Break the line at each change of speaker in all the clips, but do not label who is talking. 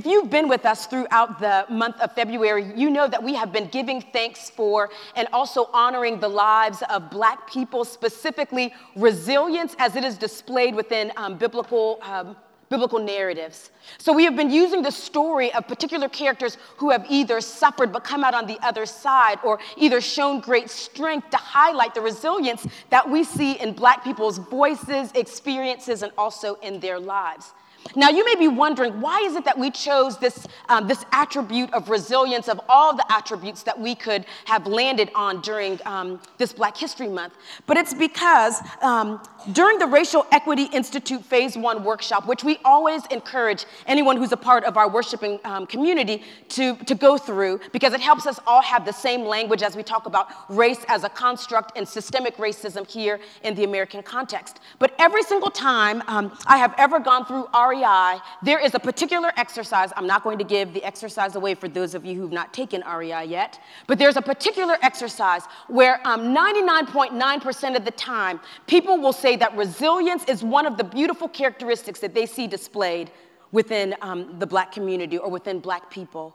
If you've been with us throughout the month of February, you know that we have been giving thanks for and also honoring the lives of Black people, specifically resilience as it is displayed within um, biblical. Um, biblical narratives. So we have been using the story of particular characters who have either suffered but come out on the other side or either shown great strength to highlight the resilience that we see in black people's voices, experiences, and also in their lives. Now, you may be wondering, why is it that we chose this, um, this attribute of resilience of all the attributes that we could have landed on during um, this Black History Month? But it's because um, during the Racial Equity Institute Phase One workshop, which we always encourage anyone who's a part of our worshiping um, community to, to go through, because it helps us all have the same language as we talk about race as a construct and systemic racism here in the American context. But every single time um, I have ever gone through REI, REI, there is a particular exercise. I'm not going to give the exercise away for those of you who've not taken REI yet, but there's a particular exercise where 99.9% um, of the time, people will say that resilience is one of the beautiful characteristics that they see displayed within um, the black community or within black people.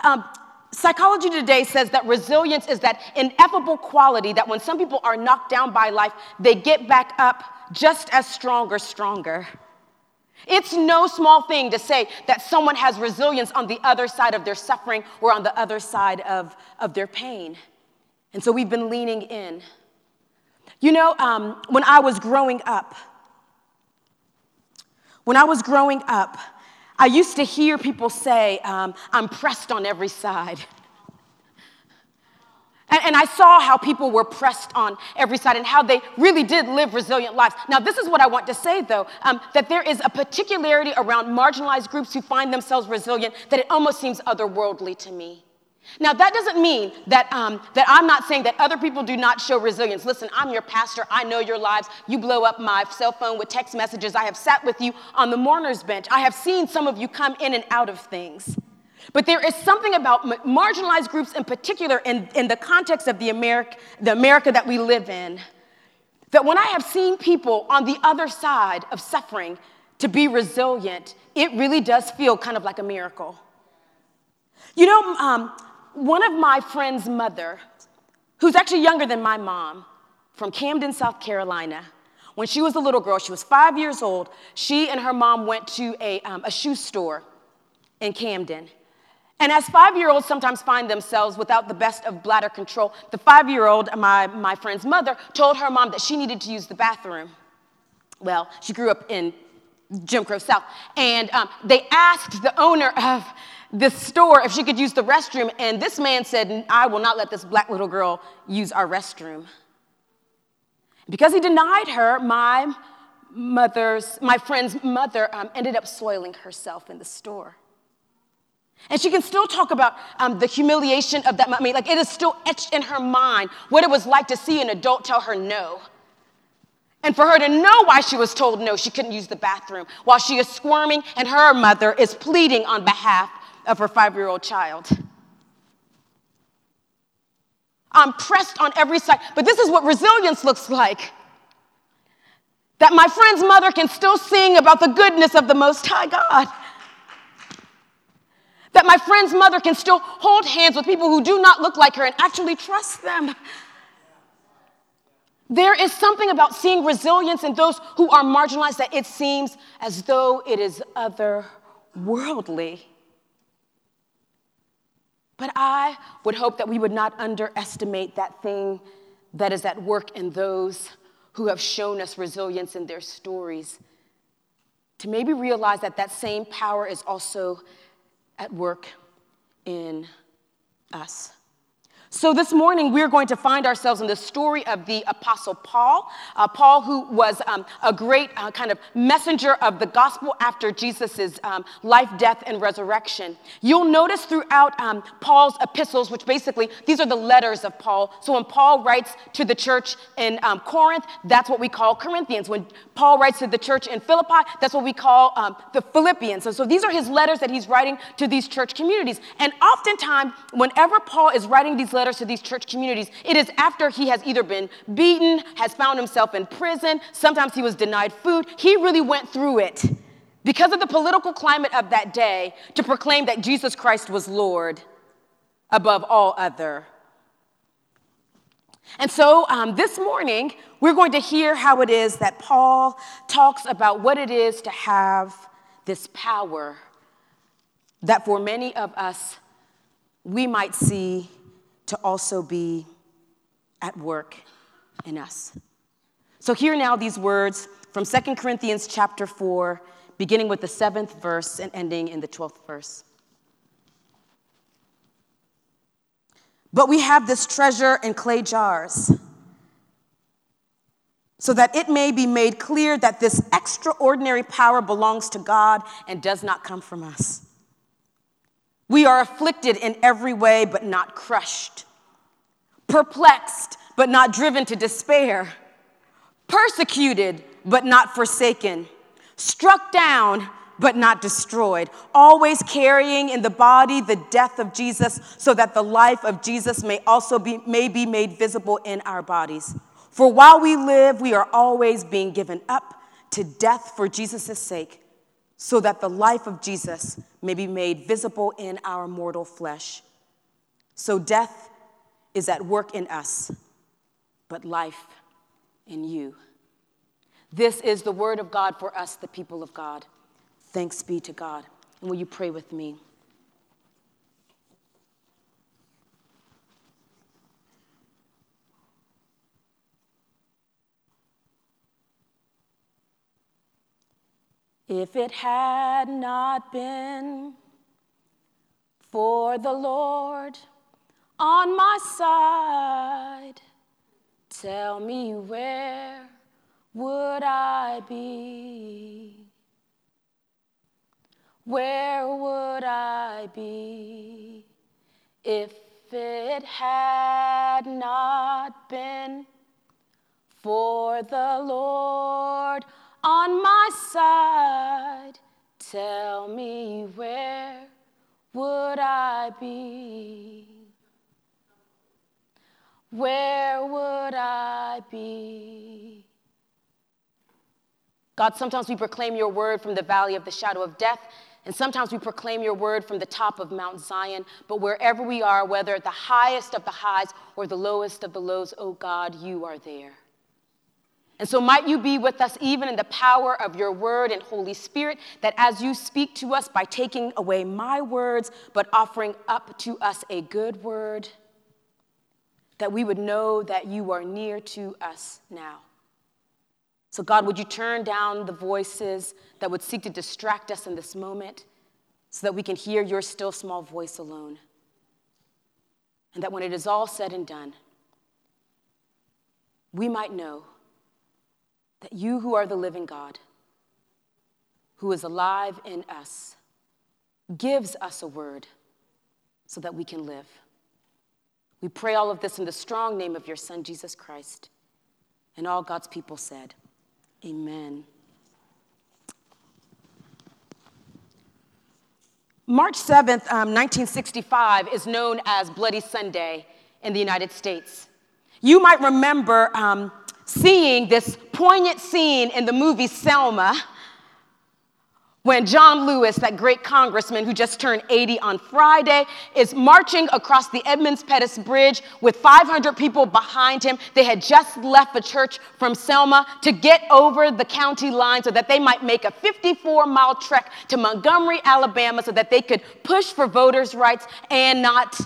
Um, Psychology Today says that resilience is that ineffable quality that when some people are knocked down by life, they get back up just as strong or stronger. It's no small thing to say that someone has resilience on the other side of their suffering or on the other side of, of their pain. And so we've been leaning in. You know, um, when I was growing up, when I was growing up, I used to hear people say, um, I'm pressed on every side. And, and, I saw how people were pressed on every side and how they really did live resilient lives. Now, this is what I want to say, though um, that there is a particularity around marginalized groups who find themselves resilient that it almost seems otherworldly to me. Now, that doesn't mean that, um, that I'm not saying that other people do not show resilience. Listen, I'm your pastor. I know your lives. You blow up my cell phone with text messages. I have sat with you on the mourner's bench. I have seen some of you come in and out of things. But there is something about marginalized groups in particular, in, in the context of the America, the America that we live in, that when I have seen people on the other side of suffering to be resilient, it really does feel kind of like a miracle. You know, um, one of my friend's mother, who's actually younger than my mom, from Camden, South Carolina, when she was a little girl, she was five years old, she and her mom went to a, um, a shoe store in Camden. And as five year olds sometimes find themselves without the best of bladder control, the five year old, my, my friend's mother, told her mom that she needed to use the bathroom. Well, she grew up in Jim Crow South. And um, they asked the owner of this store if she could use the restroom. And this man said, I will not let this black little girl use our restroom. Because he denied her, my mother's, my friend's mother um, ended up soiling herself in the store. And she can still talk about um, the humiliation of that. I mean, like it is still etched in her mind what it was like to see an adult tell her no. And for her to know why she was told no, she couldn't use the bathroom while she is squirming and her mother is pleading on behalf of her five year old child. I'm pressed on every side, but this is what resilience looks like. That my friend's mother can still sing about the goodness of the Most High God. That my friend's mother can still hold hands with people who do not look like her and actually trust them. There is something about seeing resilience in those who are marginalized that it seems as though it is otherworldly. But I would hope that we would not underestimate that thing that is at work in those who have shown us resilience in their stories. To maybe realize that that same power is also at work in us. So, this morning, we're going to find ourselves in the story of the Apostle Paul. Uh, Paul, who was um, a great uh, kind of messenger of the gospel after Jesus' um, life, death, and resurrection. You'll notice throughout um, Paul's epistles, which basically, these are the letters of Paul. So, when Paul writes to the church in um, Corinth, that's what we call Corinthians. When Paul writes to the church in Philippi, that's what we call um, the Philippians. So, so, these are his letters that he's writing to these church communities. And oftentimes, whenever Paul is writing these letters to these church communities, it is after he has either been beaten, has found himself in prison, sometimes he was denied food. He really went through it. because of the political climate of that day, to proclaim that Jesus Christ was Lord above all other. And so um, this morning, we're going to hear how it is that Paul talks about what it is to have this power that for many of us, we might see to also be at work in us. So hear now these words from 2 Corinthians chapter 4, beginning with the seventh verse and ending in the 12th verse. But we have this treasure in clay jars, so that it may be made clear that this extraordinary power belongs to God and does not come from us. We are afflicted in every way, but not crushed, perplexed, but not driven to despair, persecuted, but not forsaken, struck down, but not destroyed, always carrying in the body the death of Jesus, so that the life of Jesus may also be, may be made visible in our bodies. For while we live, we are always being given up to death for Jesus' sake, so that the life of Jesus may be made visible in our mortal flesh. So death is at work in us, but life in you. This is the word of God for us, the people of God. Thanks be to God. And will you pray with me? If it had not been for the Lord on my side, tell me where would I be? Where would I be if it had not been for the Lord on my side? Tell me where would I be? Where would I be? God, sometimes we proclaim your word from the valley of the shadow of death, and sometimes we proclaim your word from the top of Mount Zion. But wherever we are, whether at the highest of the highs or the lowest of the lows, oh God, you are there. And so, might you be with us even in the power of your word and Holy Spirit, that as you speak to us by taking away my words, but offering up to us a good word, that we would know that you are near to us now. So, God, would you turn down the voices that would seek to distract us in this moment so that we can hear your still small voice alone? And that when it is all said and done, we might know that you, who are the living God, who is alive in us, gives us a word so that we can live. We pray all of this in the strong name of your Son, Jesus Christ. And all God's people said, Amen. March 7th, um, 1965, is known as Bloody Sunday in the United States. You might remember um, seeing this poignant scene in the movie Selma when John Lewis, that great congressman who just turned 80 on Friday, is marching across the Edmunds Pettus Bridge with 500 people behind him. They had just left the church from Selma to get over the county line so that they might make a 54 mile trek to Montgomery, Alabama, so that they could push for voters' rights and not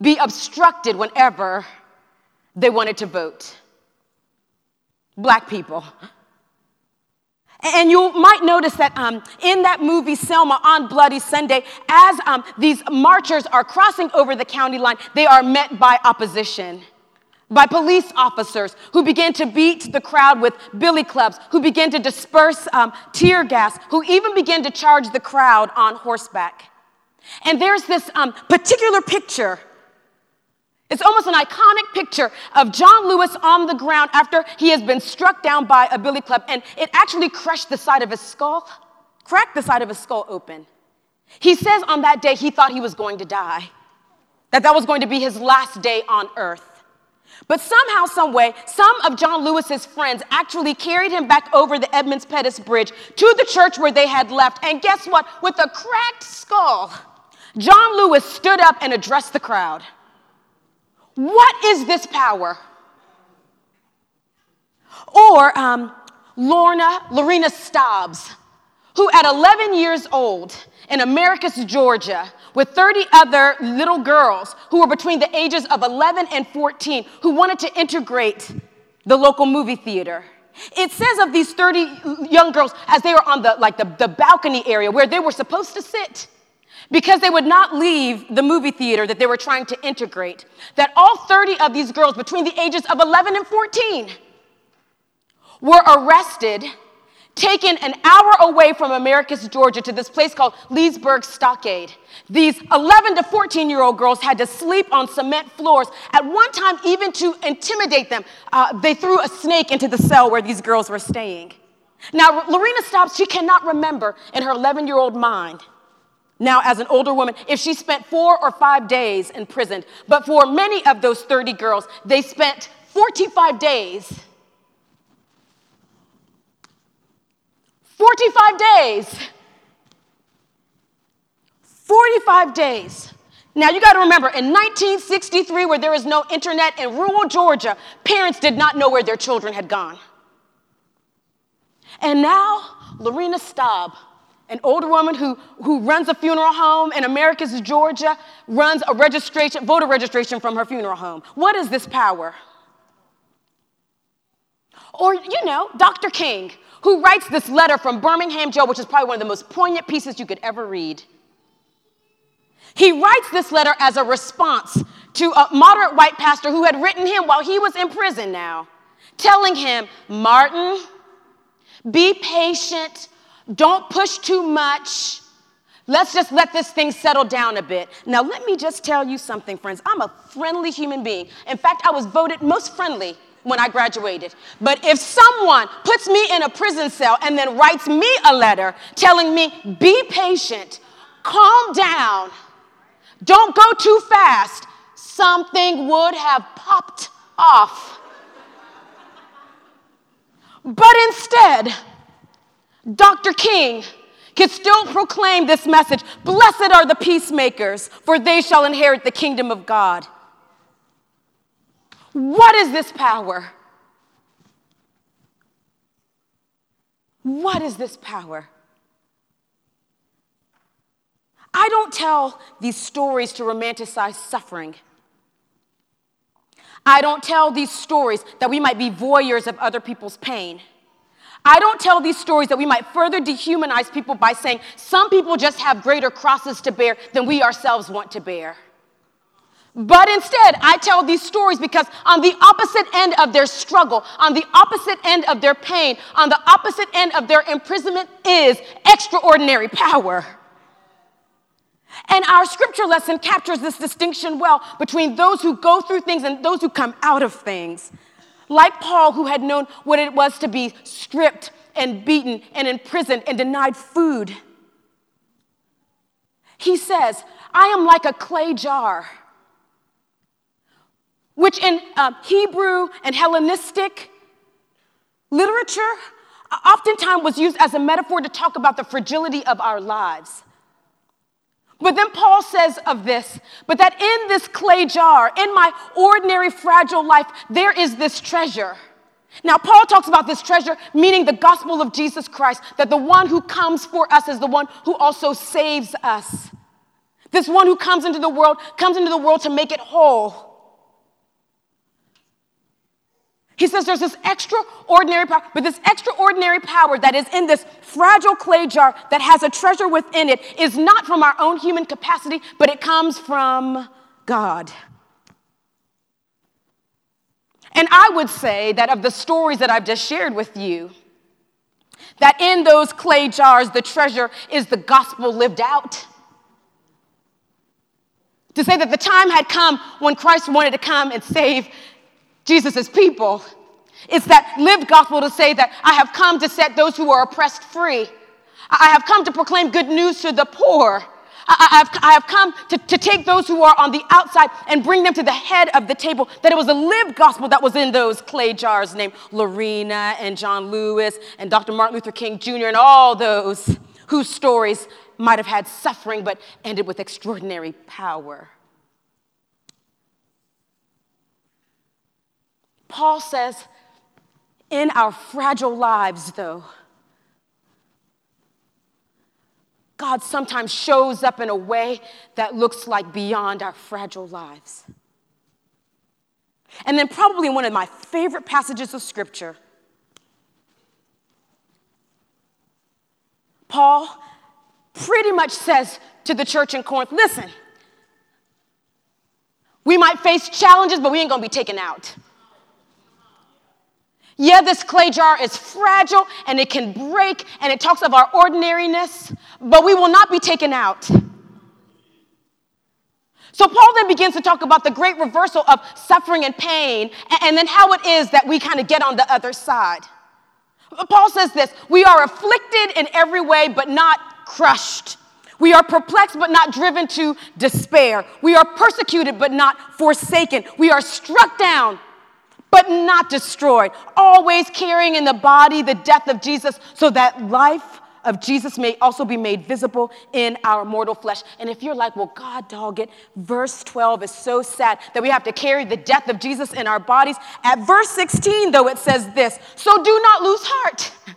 be obstructed whenever they wanted to vote. Black people. And you might notice that um, in that movie, Selma, on Bloody Sunday, as um, these marchers are crossing over the county line, they are met by opposition, by police officers who begin to beat the crowd with billy clubs, who begin to disperse um, tear gas, who even begin to charge the crowd on horseback. And there's this um, particular picture it's almost an iconic picture of John Lewis on the ground after he has been struck down by a billy club, and it actually crushed the side of his skull, cracked the side of his skull open. He says on that day he thought he was going to die, that that was going to be his last day on earth. But somehow, someway, some of John Lewis's friends actually carried him back over the Edmonds Pettus Bridge to the church where they had left. And guess what? With a cracked skull, John Lewis stood up and addressed the crowd. What is this power? Or um, Lorna, Lorena Stobbs, who at 11 years old in Americus, Georgia, with 30 other little girls who were between the ages of 11 and 14 who wanted to integrate the local movie theater. It says of these 30 young girls as they were on the like the, the balcony area where they were supposed to sit because they would not leave the movie theater that they were trying to integrate that all 30 of these girls between the ages of 11 and 14 were arrested taken an hour away from Americus, Georgia, to this place called Leesburg Stockade. These 11 to 14 year old girls had to sleep on cement floors. At one time, even to intimidate them, uh, they threw a snake into the cell where these girls were staying. Now, Lorena stops, she cannot remember in her 11 year old mind. Now, as an older woman, if she spent four or five days in prison, but for many of those 30 girls, they spent 45 days 45 days. 45 days. Now you got to remember, in 1963, where there was no internet in rural Georgia, parents did not know where their children had gone. And now, Lorena Staub, an older woman who, who runs a funeral home in Americus Georgia, runs a registration, voter registration from her funeral home. What is this power? Or, you know, Dr. King, who writes this letter from Birmingham jail, which is probably one of the most poignant pieces you could ever read. He writes this letter as a response to a moderate white pastor who had written him while he was in prison now, telling him, Martin, be patient, don't push too much. Let's just let this thing settle down a bit. Now, let me just tell you something, friends. I'm a friendly human being. In fact, I was voted most friendly when I graduated. But if someone puts me in a prison cell and then writes me a letter telling me, be patient, calm down, don't go too fast, something would have popped off. But instead, Dr. King could still proclaim this message Blessed are the peacemakers, for they shall inherit the kingdom of God. What is this power? What is this power? I don't tell these stories to romanticize suffering. I don't tell these stories that we might be voyeurs of other people's pain. I don't tell these stories that we might further dehumanize people by saying some people just have greater crosses to bear than we ourselves want to bear. But instead, I tell these stories because on the opposite end of their struggle, on the opposite end of their pain, on the opposite end of their imprisonment is extraordinary power. And our scripture lesson captures this distinction well between those who go through things and those who come out of things. Like Paul, who had known what it was to be stripped and beaten and imprisoned and denied food. He says, I am like a clay jar which in um, Hebrew and Hellenistic literature oftentimes was used as a metaphor to talk about the fragility of our lives. But then Paul says of this, but that in this clay jar, in my ordinary fragile life, there is this treasure. Now, Paul talks about this treasure, meaning the gospel of Jesus Christ, that the one who comes for us is the one who also saves us. This one who comes into the world, comes into the world to make it whole. He says there's this extraordinary power, but this extraordinary power that is in this fragile clay jar that has a treasure within it is not from our own human capacity, but it comes from God. And I would say that of the stories that I've just shared with you, that in those clay jars, the treasure is the gospel lived out. To say that the time had come when Christ wanted to come and save Jesus' people. It's that lived gospel to say that I have come to set those who are oppressed free. I have come to proclaim good news to the poor. I, have, I have come to, to take those who are on the outside and bring them to the head of the table. That it was a lived gospel that was in those clay jars named Lorena and John Lewis and Dr. Martin Luther King Jr. and all those whose stories might have had suffering but ended with extraordinary power. Paul says, in our fragile lives, though, God sometimes shows up in a way that looks like beyond our fragile lives. And then, probably one of my favorite passages of scripture, Paul pretty much says to the church in Corinth listen, we might face challenges, but we ain't gonna be taken out. Yeah, this clay jar is fragile and it can break, and it talks of our ordinariness, but we will not be taken out. So, Paul then begins to talk about the great reversal of suffering and pain, and then how it is that we kind of get on the other side. Paul says this We are afflicted in every way, but not crushed. We are perplexed, but not driven to despair. We are persecuted, but not forsaken. We are struck down, but not destroyed, always carrying in the body the death of Jesus so that life of Jesus may also be made visible in our mortal flesh. And if you're like, well, God dog it, verse 12 is so sad that we have to carry the death of Jesus in our bodies. At verse 16, though, it says this So do not lose heart.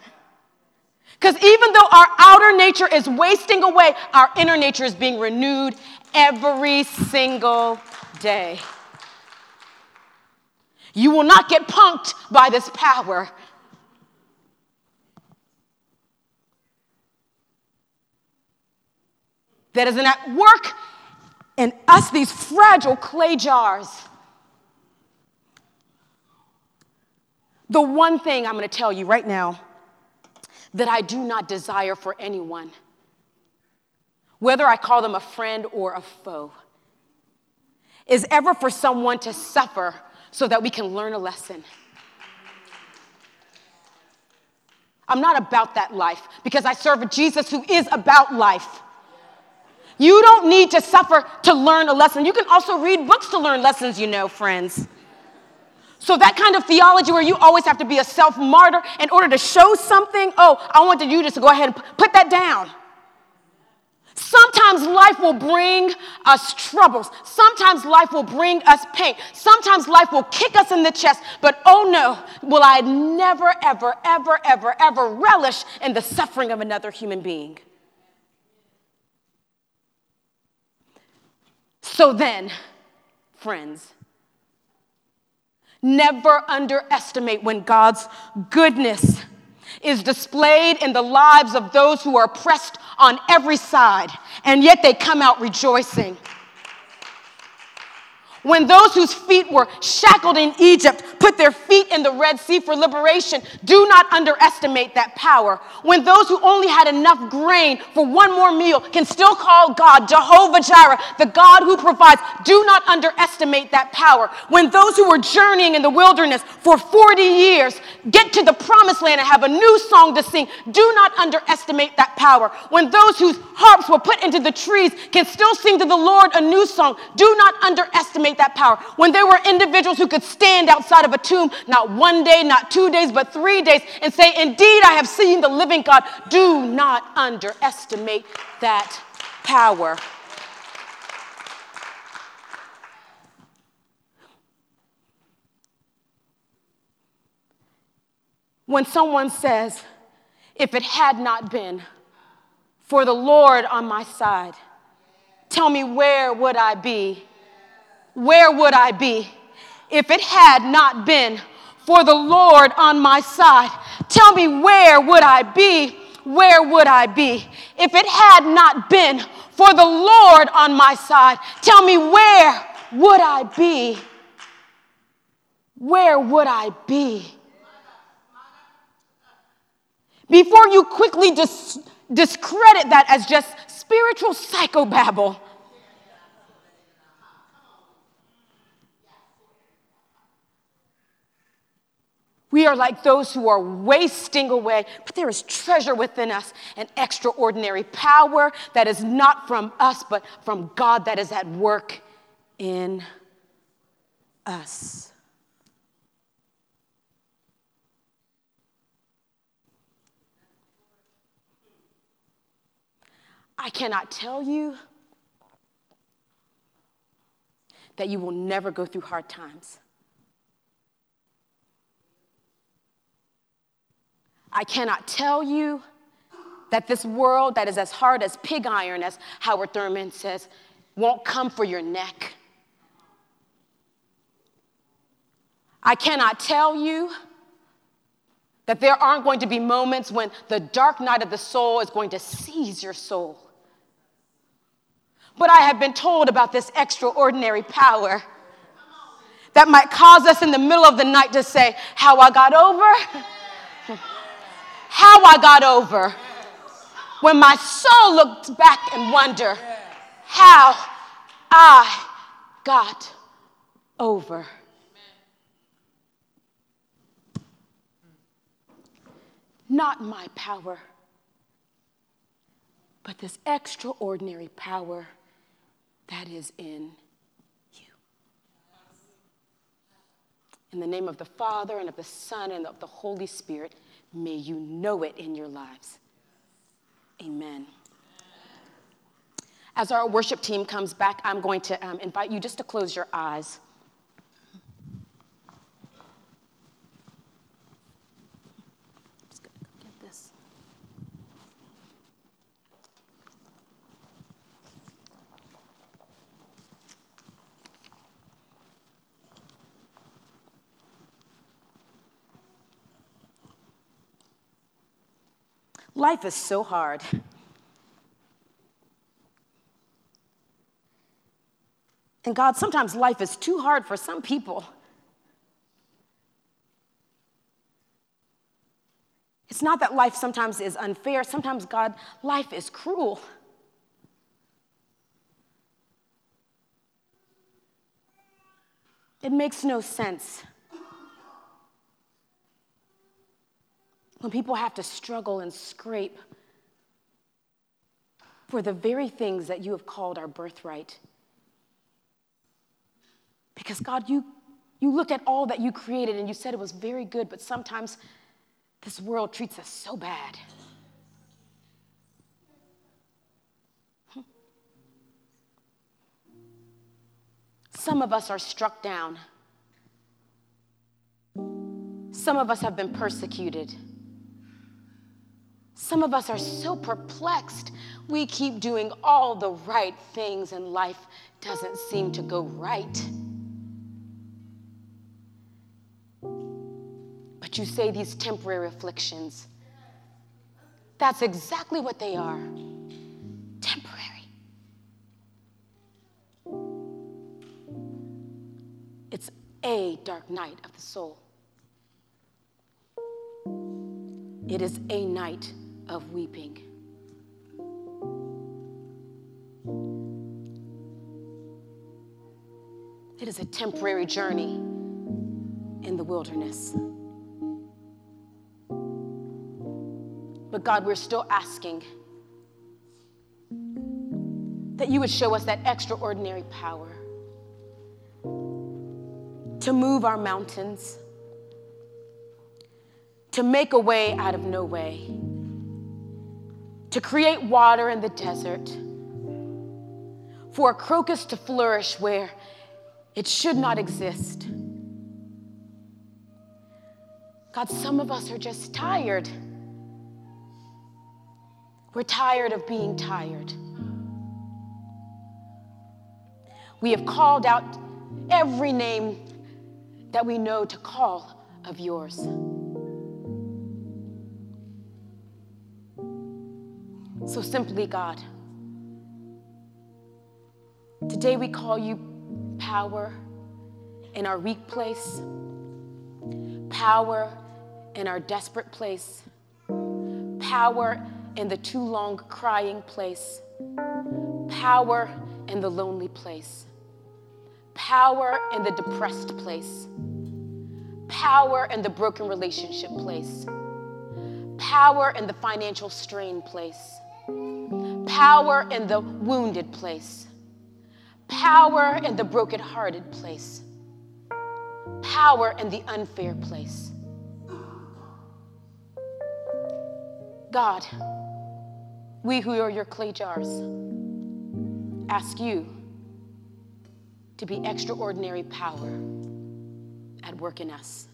Because even though our outer nature is wasting away, our inner nature is being renewed every single day. You will not get punked by this power. That is at work in us, these fragile clay jars. The one thing I'm going to tell you right now that I do not desire for anyone, whether I call them a friend or a foe, is ever for someone to suffer so that we can learn a lesson. I'm not about that life because I serve a Jesus who is about life. You don't need to suffer to learn a lesson. You can also read books to learn lessons, you know, friends. So, that kind of theology where you always have to be a self martyr in order to show something, oh, I wanted you just to go ahead and put that down. Sometimes life will bring us troubles. Sometimes life will bring us pain. Sometimes life will kick us in the chest. But oh no, will I never, ever, ever, ever, ever relish in the suffering of another human being. So then, friends, never underestimate when God's goodness is displayed in the lives of those who are oppressed on every side, and yet they come out rejoicing. When those whose feet were shackled in Egypt put their feet in the Red Sea for liberation, do not underestimate that power. When those who only had enough grain for one more meal can still call God Jehovah Jireh, the God who provides, do not underestimate that power. When those who were journeying in the wilderness for 40 years get to the promised land and have a new song to sing, do not underestimate that power. When those whose harps were put into the trees can still sing to the Lord a new song, do not underestimate that power. When there were individuals who could stand outside of a tomb, not one day, not two days, but three days, and say, Indeed, I have seen the living God, do not underestimate that power. When someone says, If it had not been for the Lord on my side, tell me where would I be? Where would I be if it had not been for the Lord on my side? Tell me, where would I be? Where would I be if it had not been for the Lord on my side? Tell me, where would I be? Where would I be? Before you quickly dis- discredit that as just spiritual psychobabble, we are like those who are wasting away, but there is treasure within us, an extraordinary power that is not from us, but from God that is at work in us. I cannot tell you that you will never go through hard times. I cannot tell you that this world that is as hard as pig iron, as Howard Thurman says, won't come for your neck. I cannot tell you that there aren't going to be moments when the dark night of the soul is going to seize your soul. But I have been told about this extraordinary power that might cause us in the middle of the night to say, How I got over how I got over. When my soul looked back and wondered how I got over. Not my power, but this extraordinary power that is in you. In the name of the Father, and of the Son, and of the Holy Spirit. May you know it in your lives. Amen. As our worship team comes back, I'm going to um, invite you just to close your eyes. Life is so hard. And God, sometimes life is too hard for some people. It's not that life sometimes is unfair, sometimes, God, life is cruel. It makes no sense. When people have to struggle and scrape for the very things that you have called our birthright. Because, God, you, you looked at all that you created and you said it was very good, but sometimes this world treats us so bad. Some of us are struck down. Some of us have been persecuted. Some of us are so perplexed. We keep doing all the right things and life doesn't seem to go right. But you say these temporary afflictions. That's exactly what they are temporary. It's a dark night of the soul. It is a night of weeping. It is a temporary journey in the wilderness. But God, we're still asking that you would show us that extraordinary power to move our mountains, to make a way out of no way to create water in the desert, for a crocus to flourish where it should not exist. God, some of us are just tired. We're tired of being tired. We have called out every name that we know to call of yours. So simply, God, today we call you power in our weak place, power in our desperate place, power in the too long crying place, power in the lonely place, power in the depressed place, power in the broken relationship place, power in the financial strain place, power in the wounded place, power in the brokenhearted place, power in the unfair place. God, we who are your clay jars ask you to be extraordinary power at work in us.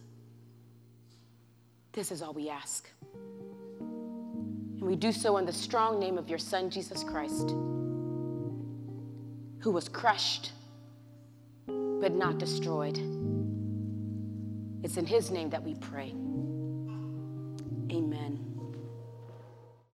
This is all we ask. And we do so in the strong name of your Son, Jesus Christ, who was crushed but not destroyed. It's in his name that we pray. Amen.